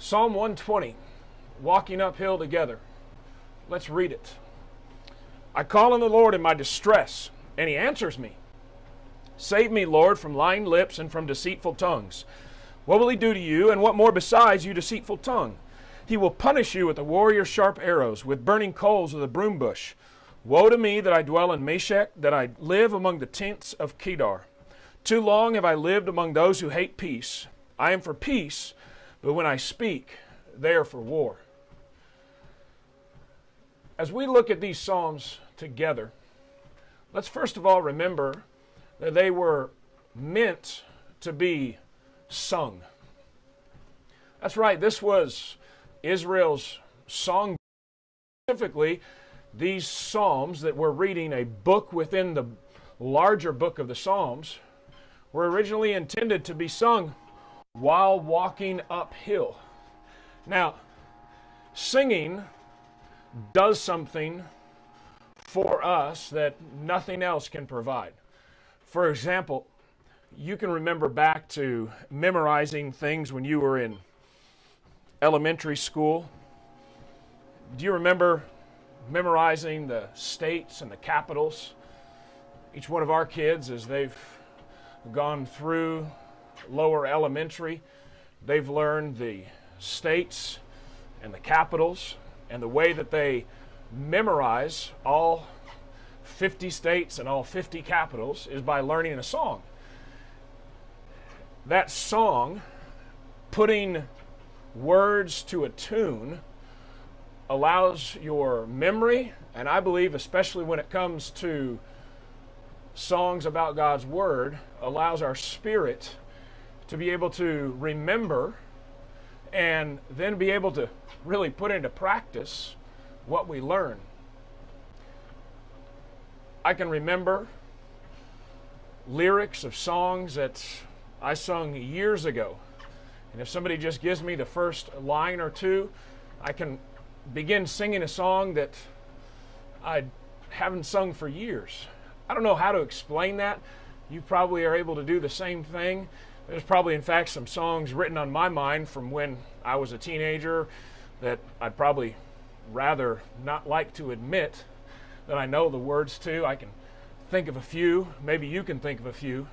Psalm 120, walking uphill together. Let's read it. I call on the Lord in my distress, and he answers me. Save me, Lord, from lying lips and from deceitful tongues. What will he do to you, and what more besides, you deceitful tongue? He will punish you with the warrior's sharp arrows, with burning coals of the broom bush. Woe to me that I dwell in Meshech, that I live among the tents of Kedar. Too long have I lived among those who hate peace. I am for peace, but when I speak, they are for war. As we look at these Psalms together, let's first of all remember that they were meant to be sung. That's right, this was Israel's song. Specifically, these Psalms that we're reading, a book within the larger book of the Psalms, were originally intended to be sung while walking uphill. Now, singing does something for us that nothing else can provide. For example, you can remember back to memorizing things when you were in elementary school. Do you remember memorizing the states and the capitals? Each one of our kids, as they've gone through lower elementary, they've learned the states and the capitals and the way that they memorize all 50 states and all 50 capitals is by learning a song. That song, putting words to a tune, allows your memory, and I believe, especially when it comes to songs about God's Word, allows our spirit to be able to remember and then be able to really put into practice what we learn. I can remember lyrics of songs that I sung years ago. And if somebody just gives me the first line or two, I can begin singing a song that I haven't sung for years. I don't know how to explain that. You probably are able to do the same thing. There's probably, in fact, some songs written on my mind from when I was a teenager that I'd probably rather not like to admit that I know the words to. I can think of a few. Maybe you can think of a few.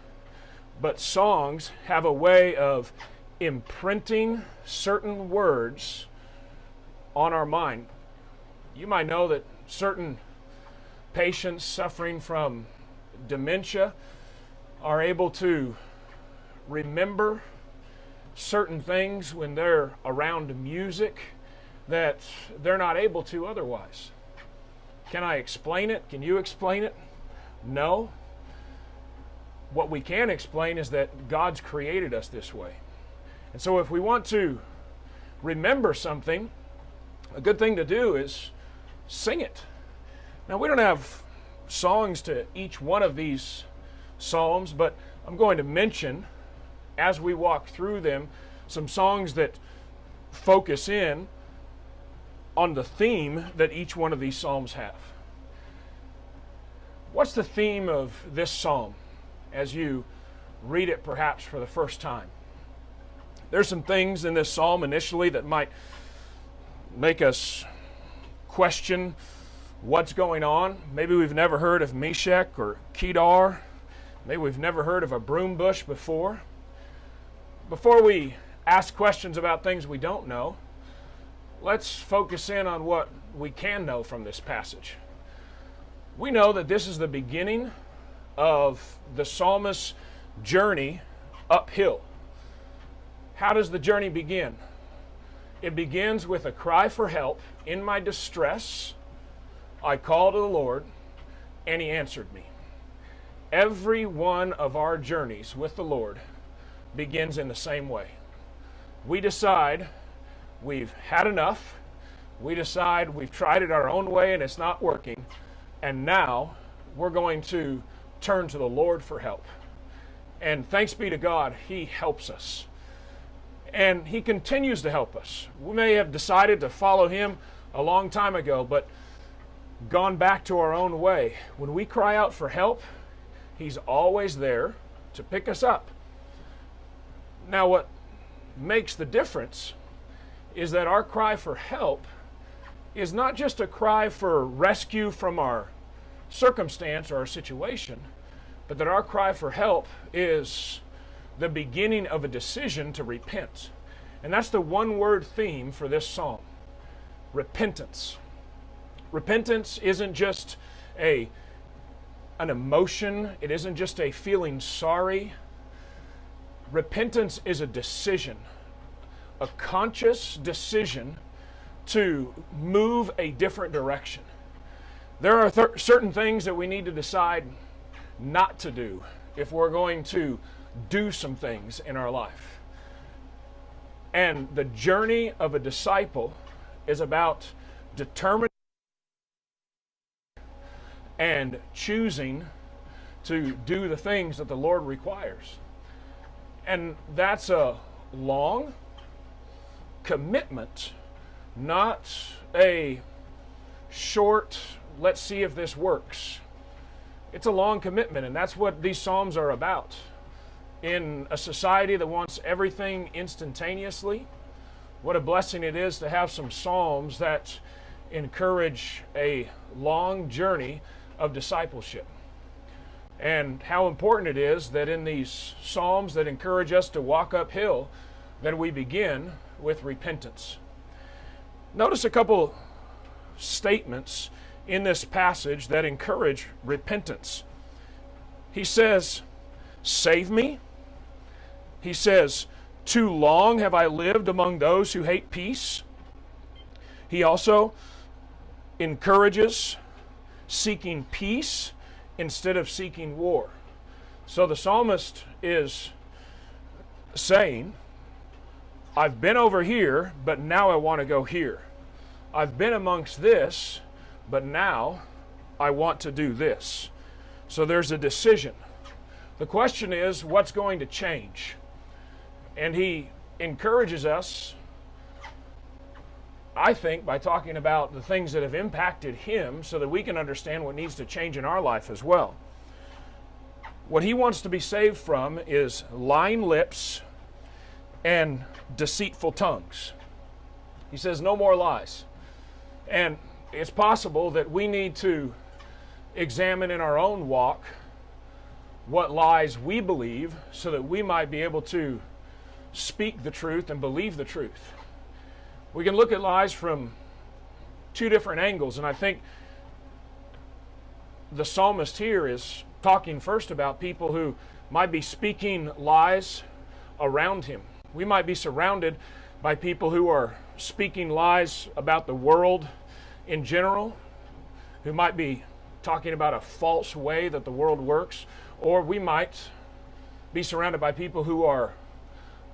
But songs have a way of imprinting certain words on our mind. You might know that certain patients suffering from dementia are able to remember certain things when they're around music that they're not able to otherwise. Can I explain it? Can you explain it? No. What we can explain is that God's created us this way. And so if we want to remember something, a good thing to do is sing it. Now, we don't have songs to each one of these psalms, but I'm going to mention as we walk through them some songs that focus in on the theme that each one of these psalms have. What's the theme of this psalm as you read it perhaps for the first time? There's some things in this psalm initially that might make us question what's going on. Maybe we've never heard of Meshech or Kedar. Maybe we've never heard of a broom bush before. Before we ask questions about things we don't know, let's focus in on what we can know from this passage. We know that this is the beginning of the psalmist's journey uphill. How does the journey begin? It begins with a cry for help. In my distress, I called to the Lord, and He answered me. Every one of our journeys with the Lord begins in the same way. We decide we've had enough. We decide we've tried it our own way and it's not working. And now we're going to turn to the Lord for help. And thanks be to God, He helps us. And He continues to help us. We may have decided to follow Him a long time ago, but gone back to our own way. When we cry out for help, He's always there to pick us up now, what makes the difference is that our cry for help is not just a cry for rescue from our circumstance or our situation, but that our cry for help is the beginning of a decision to repent. And that's the one word theme for this psalm repentance. Repentance isn't just a, an emotion, it isn't just a feeling sorry. Repentance is a decision, a conscious decision to move a different direction. There are th- certain things that we need to decide not to do if we're going to do some things in our life. And the journey of a disciple is about determining and choosing to do the things that the Lord requires. And that's a long commitment, not a short, let's see if this works. It's a long commitment, and that's what these Psalms are about. In a society that wants everything instantaneously, what a blessing it is to have some Psalms that encourage a long journey of discipleship. And how important it is that in these Psalms that encourage us to walk uphill, that we begin with repentance. Notice a couple statements in this passage that encourage repentance. He says, Save me. He says, Too long have I lived among those who hate peace. He also encourages seeking peace instead of seeking war. So the psalmist is saying, I've been over here, but now I want to go here. I've been amongst this, but now I want to do this. So there's a decision. The question is, what's going to change? And he encourages us, I think, by talking about the things that have impacted him so that we can understand what needs to change in our life as well. What he wants to be saved from is lying lips and deceitful tongues. He says, no more lies. And it's possible that we need to examine in our own walk what lies we believe so that we might be able to speak the truth and believe the truth. We can look at lies from two different angles, and I think the psalmist here is talking first about people who might be speaking lies around him. We might be surrounded by people who are speaking lies about the world in general, who might be talking about a false way that the world works, or we might be surrounded by people who are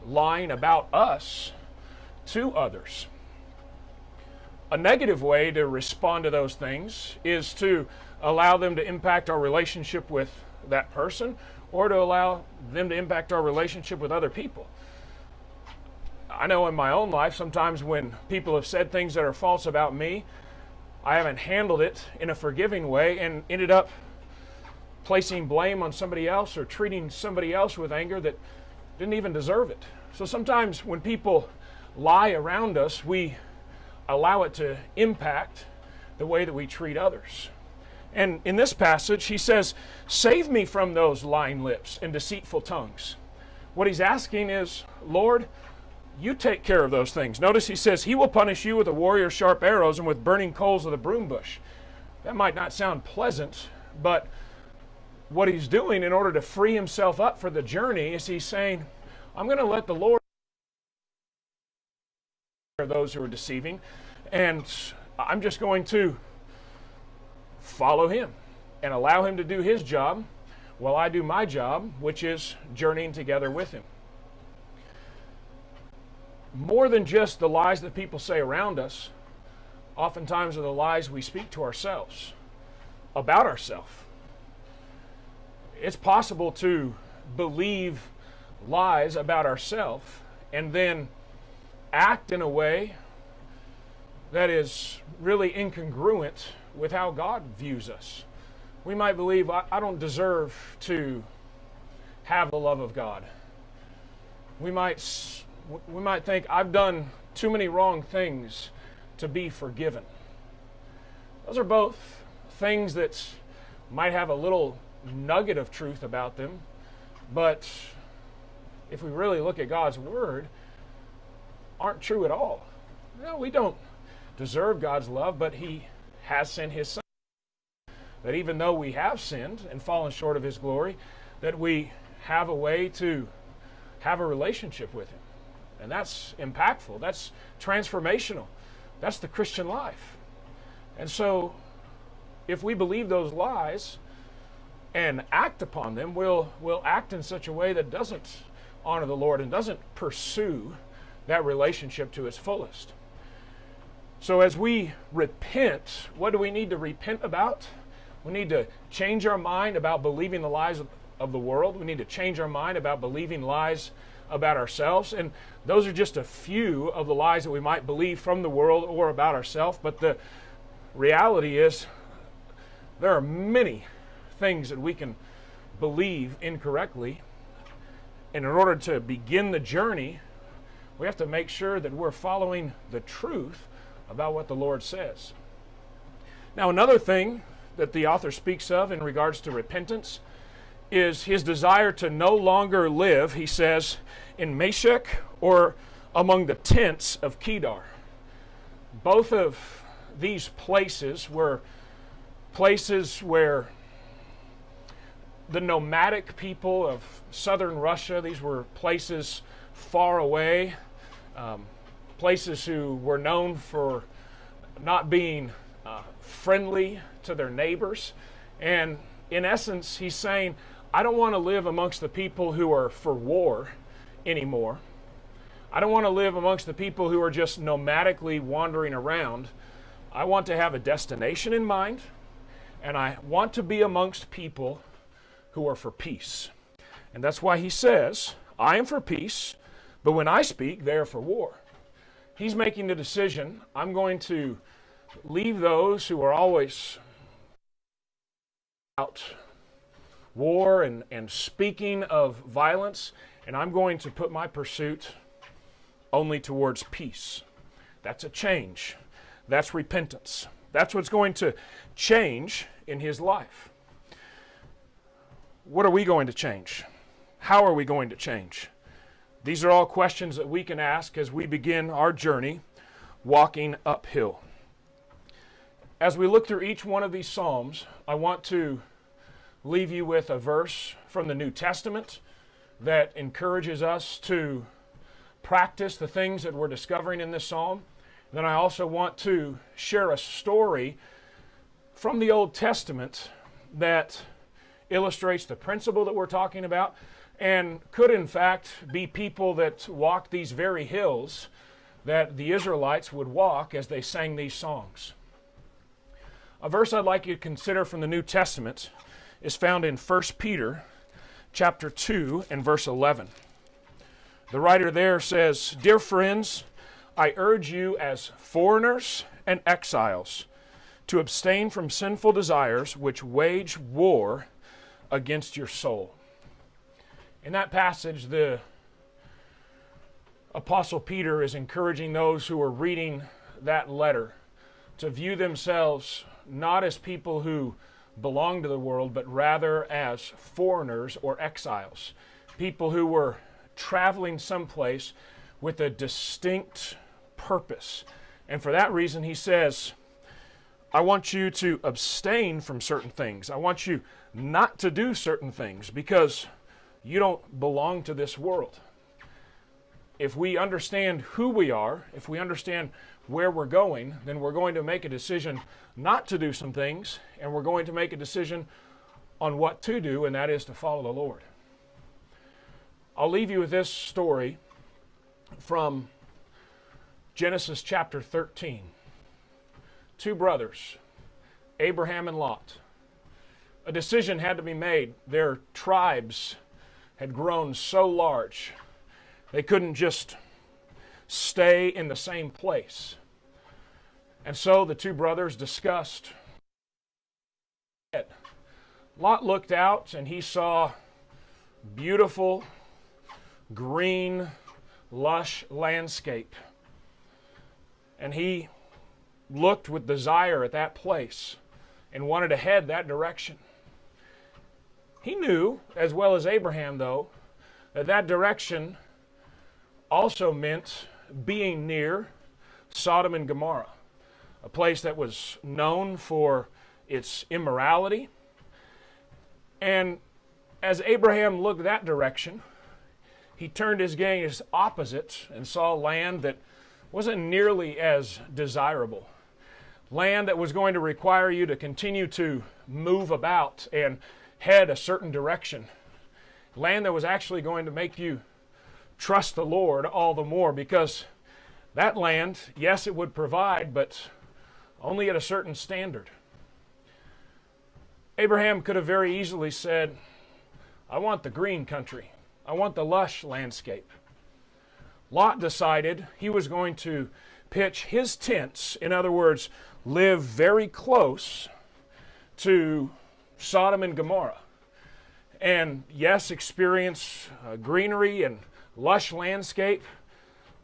lying about us to others. A negative way to respond to those things is to allow them to impact our relationship with that person or to allow them to impact our relationship with other people. I know in my own life, sometimes when people have said things that are false about me, I haven't handled it in a forgiving way and ended up placing blame on somebody else or treating somebody else with anger that didn't even deserve it. So sometimes when people lie around us, we allow it to impact the way that we treat others. And in this passage, he says, Save me from those lying lips and deceitful tongues. What he's asking is, Lord, you take care of those things. Notice he says, He will punish you with a warrior's sharp arrows and with burning coals of the broom bush. That might not sound pleasant, but what he's doing in order to free himself up for the journey is he's saying, I'm going to let the Lord those who are deceiving, and I'm just going to follow him and allow him to do his job while I do my job, which is journeying together with him more than just the lies that people say around us, oftentimes are the lies we speak to ourselves about ourselves. It's possible to believe lies about ourselves and then act in a way that is really incongruent with how God views us. We might believe, I, I don't deserve to have the love of God. We might we might think I've done too many wrong things to be forgiven. Those are both things that might have a little nugget of truth about them, but if we really look at God's Word, aren't true at all. No, we don't deserve God's love, but He has sent His Son. That even though we have sinned and fallen short of His glory, that we have a way to have a relationship with Him. And that's impactful. That's transformational. That's the Christian life. And so, if we believe those lies and act upon them, we'll, we'll act in such a way that doesn't honor the Lord and doesn't pursue that relationship to its fullest. So, as we repent, what do we need to repent about? We need to change our mind about believing the lies of, the world. We need to change our mind about believing lies about ourselves. And those are just a few of the lies that we might believe from the world or about ourselves. But the reality is, there are many things that we can believe incorrectly. And in order to begin the journey, we have to make sure that we're following the truth about what the Lord says. Now, another thing that the author speaks of in regards to repentance is his desire to no longer live, he says, in Meshech or among the tents of Kedar. Both of these places were places where the nomadic people of southern Russia, these were places far away, um, places who were known for not being uh, friendly to their neighbors. And in essence, he's saying, I don't want to live amongst the people who are for war anymore. I don't want to live amongst the people who are just nomadically wandering around. I want to have a destination in mind, and I want to be amongst people who are for peace. And that's why he says, I am for peace, but when I speak, they are for war he's making the decision I'm going to leave those who are always out war and, and speaking of violence, and I'm going to put my pursuit only towards peace. That's a change. That's repentance. That's what's going to change in his life. What are we going to change? How are we going to change? These are all questions that we can ask as we begin our journey walking uphill. As we look through each one of these Psalms, I want to leave you with a verse from the New Testament that encourages us to practice the things that we're discovering in this Psalm. Then I also want to share a story from the Old Testament that illustrates the principle that we're talking about and could in fact be people that walked these very hills that the Israelites would walk as they sang these songs. A verse I'd like you to consider from the New Testament is found in 1 Peter chapter 2 and verse 11. The writer there says, "Dear friends, I urge you as foreigners and exiles to abstain from sinful desires which wage war against your soul." In that passage, the Apostle Peter is encouraging those who are reading that letter to view themselves not as people who belong to the world, but rather as foreigners or exiles, people who were traveling someplace with a distinct purpose. And for that reason, he says, I want you to abstain from certain things. I want you not to do certain things because you don't belong to this world. If we understand who we are, if we understand where we're going, then we're going to make a decision not to do some things, and we're going to make a decision on what to do, and that is to follow the Lord. I'll leave you with this story from Genesis chapter 13. Two brothers, Abraham and Lot. A decision had to be made. Their tribes had grown so large, they couldn't just stay in the same place. And so the two brothers discussed. Lot looked out and he saw beautiful, green, lush landscape. And he looked with desire at that place and wanted to head that direction. He knew, as well as Abraham, though, that that direction also meant being near Sodom and Gomorrah, a place that was known for its immorality. And as Abraham looked that direction, he turned his gaze opposite and saw land that wasn't nearly as desirable. Land that was going to require you to continue to move about and head a certain direction. Land that was actually going to make you trust the Lord all the more because that land, yes, it would provide, but only at a certain standard. Abraham could have very easily said, I want the green country. I want the lush landscape. Lot decided he was going to pitch his tents, in other words, live very close to Sodom and Gomorrah. And yes, experience uh, greenery and lush landscape,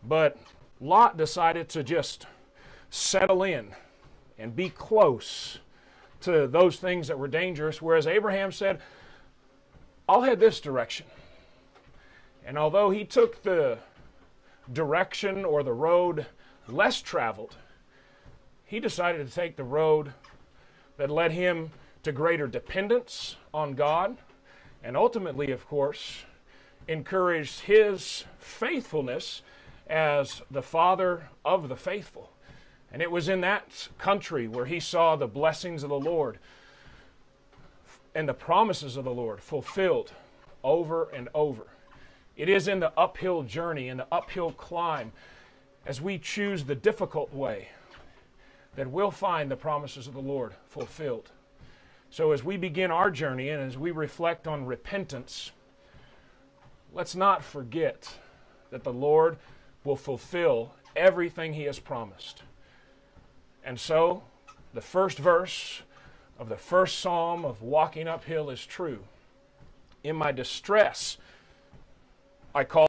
but Lot decided to just settle in and be close to those things that were dangerous, whereas Abraham said, I'll head this direction. And although he took the direction or the road less traveled, he decided to take the road that led him to greater dependence on God and ultimately, of course, encouraged his faithfulness as the father of the faithful. And it was in that country where he saw the blessings of the Lord and the promises of the Lord fulfilled over and over. It is in the uphill journey, in the uphill climb, as we choose the difficult way, that we'll find the promises of the Lord fulfilled. So, as we begin our journey and as we reflect on repentance, let's not forget that the Lord will fulfill everything He has promised. And so, the first verse of the first psalm of walking uphill is true. In my distress, I call.